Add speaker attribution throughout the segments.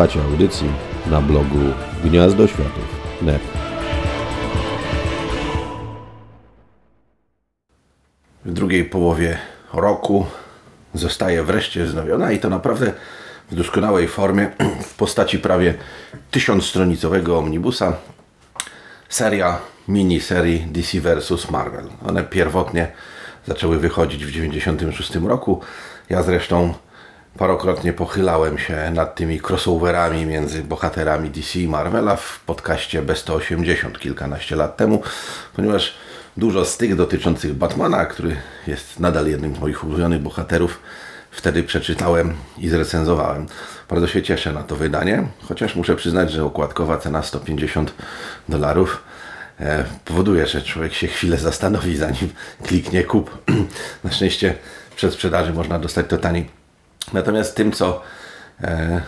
Speaker 1: Słuchacie audycji na blogu Gniazdo.
Speaker 2: W drugiej połowie roku zostaje wreszcie wznowiona i to naprawdę w doskonałej formie w postaci prawie tysiącstronicowego omnibusa seria miniserii DC vs. Marvel. One pierwotnie zaczęły wychodzić w 1996 roku. Ja zresztą parokrotnie pochylałem się nad tymi crossoverami między bohaterami DC i Marvela w podcaście B180 kilkanaście lat temu, ponieważ dużo z tych dotyczących Batmana, który jest nadal jednym z moich ulubionych bohaterów, wtedy przeczytałem i zrecenzowałem. Bardzo się cieszę na to wydanie, chociaż muszę przyznać, że okładkowa cena 150 dolarów e, powoduje, że człowiek się chwilę zastanowi, zanim kliknie kup. na szczęście przed sprzedaży można dostać to taniej. Natomiast tym, co e,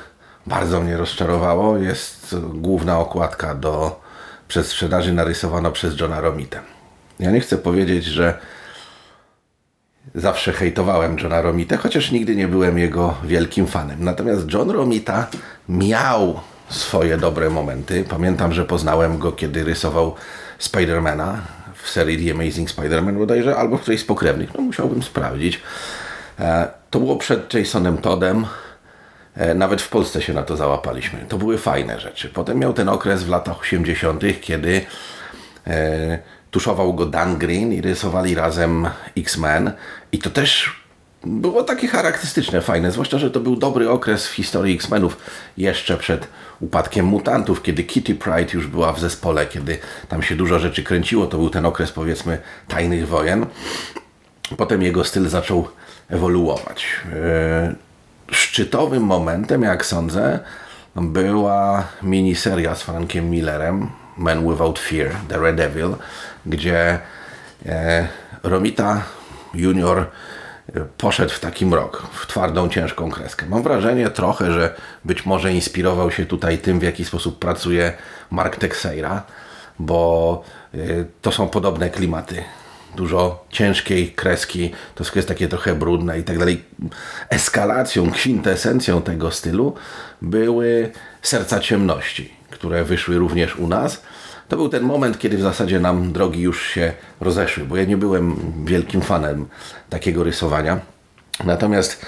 Speaker 2: bardzo mnie rozczarowało, jest główna okładka do przedsprzedaży narysowana przez Johna Romita. Ja nie chcę powiedzieć, że zawsze hejtowałem Johna Romita, chociaż nigdy nie byłem jego wielkim fanem. Natomiast John Romita miał swoje dobre momenty. Pamiętam, że poznałem go, kiedy rysował Spidermana w serii The Amazing Spider-Man bodajże, albo w którejś z pokrewnych. No musiałbym sprawdzić. E, to było przed Jasonem Toddem. E, nawet w Polsce się na to załapaliśmy. To były fajne rzeczy. Potem miał ten okres w latach 80., kiedy e, tuszował go Dan Green i rysowali razem X-Men. I to też było takie charakterystyczne, fajne, zwłaszcza, że to był dobry okres w historii X-Menów, jeszcze przed upadkiem mutantów, kiedy Kitty Pride już była w zespole, kiedy tam się dużo rzeczy kręciło, to był ten okres powiedzmy tajnych wojen. Potem jego styl zaczął ewoluować. E, szczytowym momentem, jak sądzę, była miniseria z Frankiem Millerem, Man Without Fear, The Red Devil, gdzie e, Romita Junior e, poszedł w taki mrok, w twardą, ciężką kreskę. Mam wrażenie trochę, że być może inspirował się tutaj tym, w jaki sposób pracuje Mark Texeira, bo to są podobne klimaty dużo ciężkiej kreski, to wszystko jest takie trochę brudne i tak dalej. Eskalacją, kwintesencją tego stylu były Serca Ciemności, które wyszły również u nas. To był ten moment, kiedy w zasadzie nam drogi już się rozeszły, bo ja nie byłem wielkim fanem takiego rysowania. Natomiast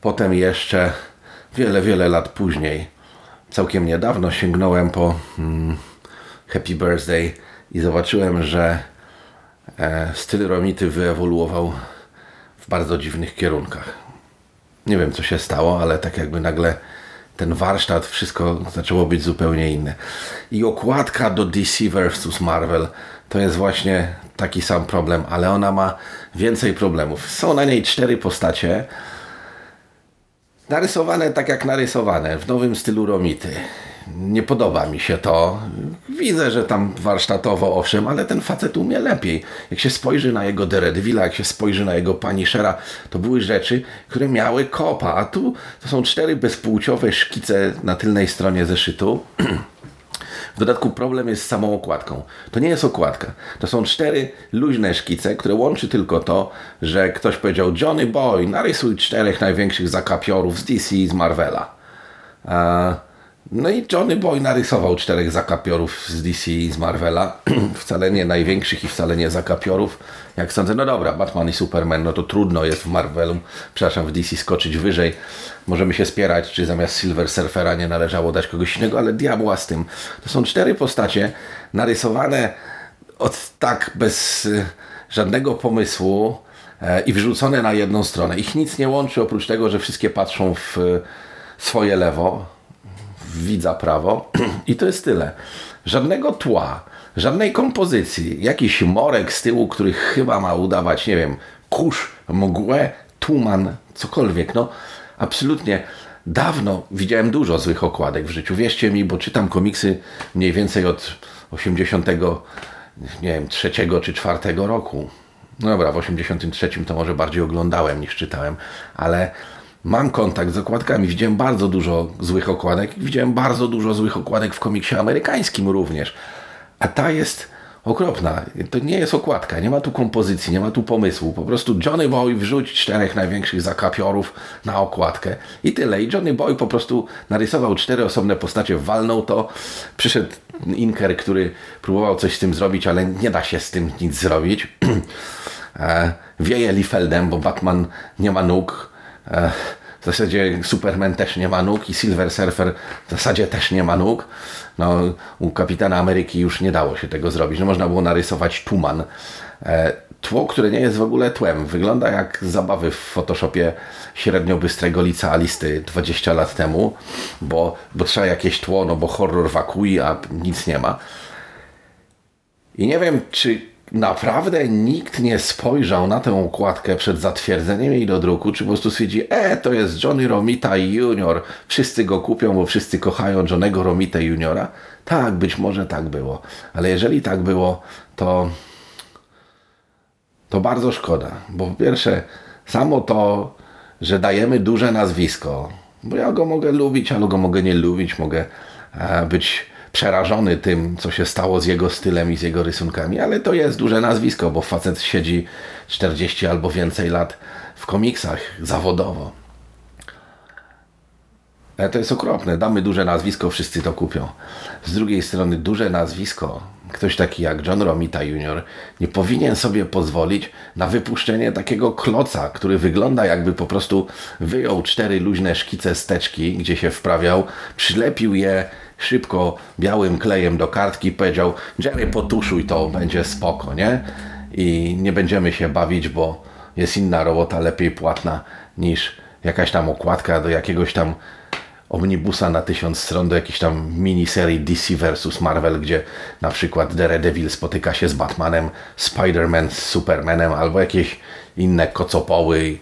Speaker 2: potem jeszcze wiele, wiele lat później, całkiem niedawno sięgnąłem po hmm, Happy Birthday i zobaczyłem, że styl Romity wyewoluował w bardzo dziwnych kierunkach. Nie wiem, co się stało, ale tak jakby nagle ten warsztat, wszystko zaczęło być zupełnie inne. I okładka do DC vs. Marvel to jest właśnie taki sam problem, ale ona ma więcej problemów. Są na niej cztery postacie, narysowane tak jak narysowane, w nowym stylu Romity nie podoba mi się to. Widzę, że tam warsztatowo owszem, ale ten facet umie lepiej. Jak się spojrzy na jego Deredwilla, jak się spojrzy na jego Punishera, to były rzeczy, które miały kopa, a tu to są cztery bezpłciowe szkice na tylnej stronie zeszytu. W dodatku problem jest z samą okładką. To nie jest okładka. To są cztery luźne szkice, które łączy tylko to, że ktoś powiedział Johnny Boy, narysuj czterech największych zakapiorów z DC i z Marvela. Uh, no i Johnny Boy narysował czterech zakapiorów z DC i z Marvela. wcale nie największych i wcale nie zakapiorów. Jak sądzę, no dobra, Batman i Superman, no to trudno jest w Marvelu, przepraszam, w DC skoczyć wyżej. Możemy się spierać, czy zamiast Silver Surfera nie należało dać kogoś innego, ale diabła z tym. To są cztery postacie narysowane od tak bez y, żadnego pomysłu e, i wrzucone na jedną stronę. Ich nic nie łączy oprócz tego, że wszystkie patrzą w y, swoje lewo widza prawo i to jest tyle. Żadnego tła, żadnej kompozycji, jakiś morek z tyłu, który chyba ma udawać, nie wiem, kurz, mgłę, tuman, cokolwiek. No, absolutnie dawno widziałem dużo złych okładek w życiu. Wierzcie mi, bo czytam komiksy mniej więcej od 80, nie wiem, trzeciego czy czwartego roku. No dobra, w 83 to może bardziej oglądałem niż czytałem, ale mam kontakt z okładkami. Widziałem bardzo dużo złych okładek. Widziałem bardzo dużo złych okładek w komiksie amerykańskim również. A ta jest okropna. To nie jest okładka, nie ma tu kompozycji, nie ma tu pomysłu. Po prostu Johnny Boy wrzuć czterech największych zakapiorów na okładkę i tyle. I Johnny Boy po prostu narysował cztery osobne postacie, walnął to. Przyszedł Inker, który próbował coś z tym zrobić, ale nie da się z tym nic zrobić. E, wieje Liefeldem, bo Batman nie ma nóg. E, w zasadzie Superman też nie ma nóg i Silver Surfer w zasadzie też nie ma nóg. No, u Kapitana Ameryki już nie dało się tego zrobić. No, można było narysować tuman. E, tło, które nie jest w ogóle tłem. Wygląda jak zabawy w Photoshopie średnio bystrego licealisty 20 lat temu, bo, bo trzeba jakieś tło, no bo horror wakui, a nic nie ma. I nie wiem, czy naprawdę nikt nie spojrzał na tę okładkę przed zatwierdzeniem jej do druku, czy po prostu stwierdzi, e, to jest Johnny Romita Junior, wszyscy go kupią, bo wszyscy kochają Johnnego Romita Juniora. Tak, być może tak było, ale jeżeli tak było, to to bardzo szkoda, bo po pierwsze, samo to, że dajemy duże nazwisko, bo ja go mogę lubić, albo go mogę nie lubić, mogę e, być przerażony tym, co się stało z jego stylem i z jego rysunkami, ale to jest duże nazwisko, bo facet siedzi 40 albo więcej lat w komiksach zawodowo. Ale to jest okropne. Damy duże nazwisko, wszyscy to kupią. Z drugiej strony duże nazwisko, ktoś taki jak John Romita Jr. nie powinien sobie pozwolić na wypuszczenie takiego kloca, który wygląda jakby po prostu wyjął cztery luźne szkice steczki, gdzie się wprawiał, przylepił je szybko białym klejem do kartki powiedział Jerry potuszuj to, będzie spoko, nie? I nie będziemy się bawić, bo jest inna robota lepiej płatna niż jakaś tam okładka do jakiegoś tam omnibusa na tysiąc stron, do jakiejś tam miniserii DC vs Marvel, gdzie na przykład Daredevil spotyka się z Batmanem, Spider-Man z Supermanem albo jakieś inne kocopoły i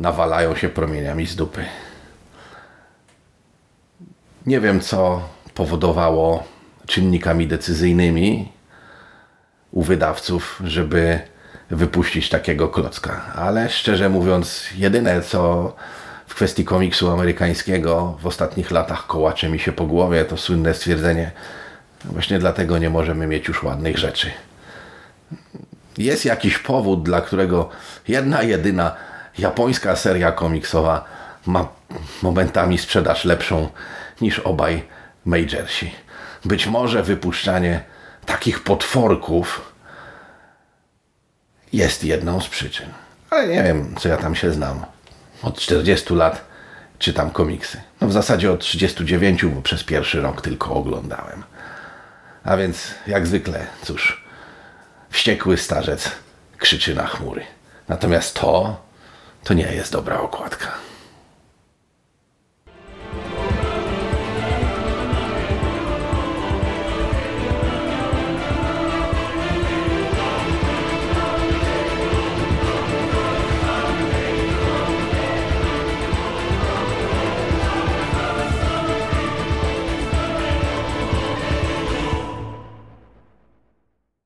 Speaker 2: nawalają się promieniami z dupy. Nie wiem, co powodowało czynnikami decyzyjnymi u wydawców, żeby wypuścić takiego klocka. Ale szczerze mówiąc, jedyne co w kwestii komiksu amerykańskiego w ostatnich latach kołacze mi się po głowie, to słynne stwierdzenie, właśnie dlatego nie możemy mieć już ładnych rzeczy. Jest jakiś powód, dla którego jedna jedyna japońska seria komiksowa ma momentami sprzedaż lepszą niż obaj Majorsi. Być może wypuszczanie takich potworków jest jedną z przyczyn. Ale nie wiem, co ja tam się znam. Od 40 lat czytam komiksy. No w zasadzie od 39, bo przez pierwszy rok tylko oglądałem. A więc, jak zwykle, cóż, wściekły starzec krzyczy na chmury. Natomiast to, to nie jest dobra okładka.